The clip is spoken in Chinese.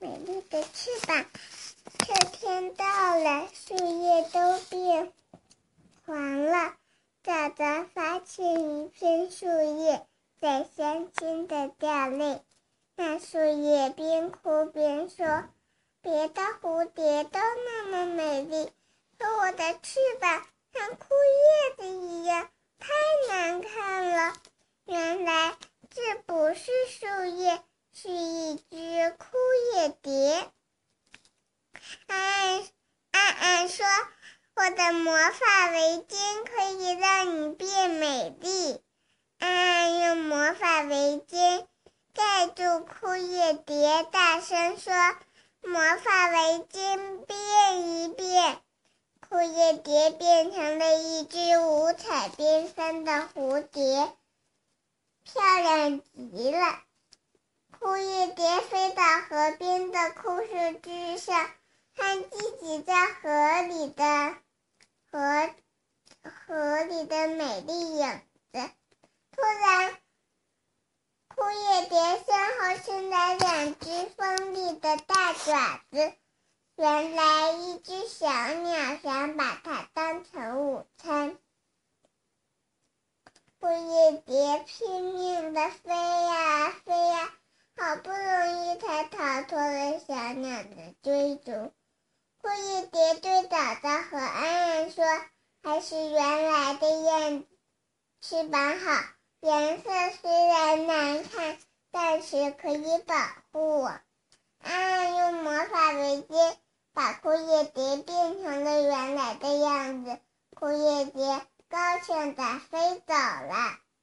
美丽的翅膀。秋天到了，树叶都变黄了。早早发现一片树叶在伤心的掉泪。那树叶边哭边说：“别的蝴蝶都那么美丽，可我的翅膀像枯叶子一样，太难看了。”原来这不是树叶，是一只枯蝶。安安安说：“我的魔法围巾可以让你变美丽。”安安用魔法围巾盖住枯叶蝶，大声说：“魔法围巾变一变。”枯叶蝶变成了一只五彩缤纷的蝴蝶。漂亮极了！枯叶蝶飞到河边的枯树枝上，看自己在河里的河河里的美丽影子。突然，枯叶蝶身后伸来两只锋利的大爪子，原来一只小鸟想把它当成午餐。枯叶蝶拼命地飞脱了小鸟的追逐。枯叶蝶对早早和安安说：“还是原来的样子，翅膀好，颜色虽然难看，但是可以保护我。”安安用魔法围巾把枯叶蝶变成了原来的样子。枯叶蝶。高兴地飞走了。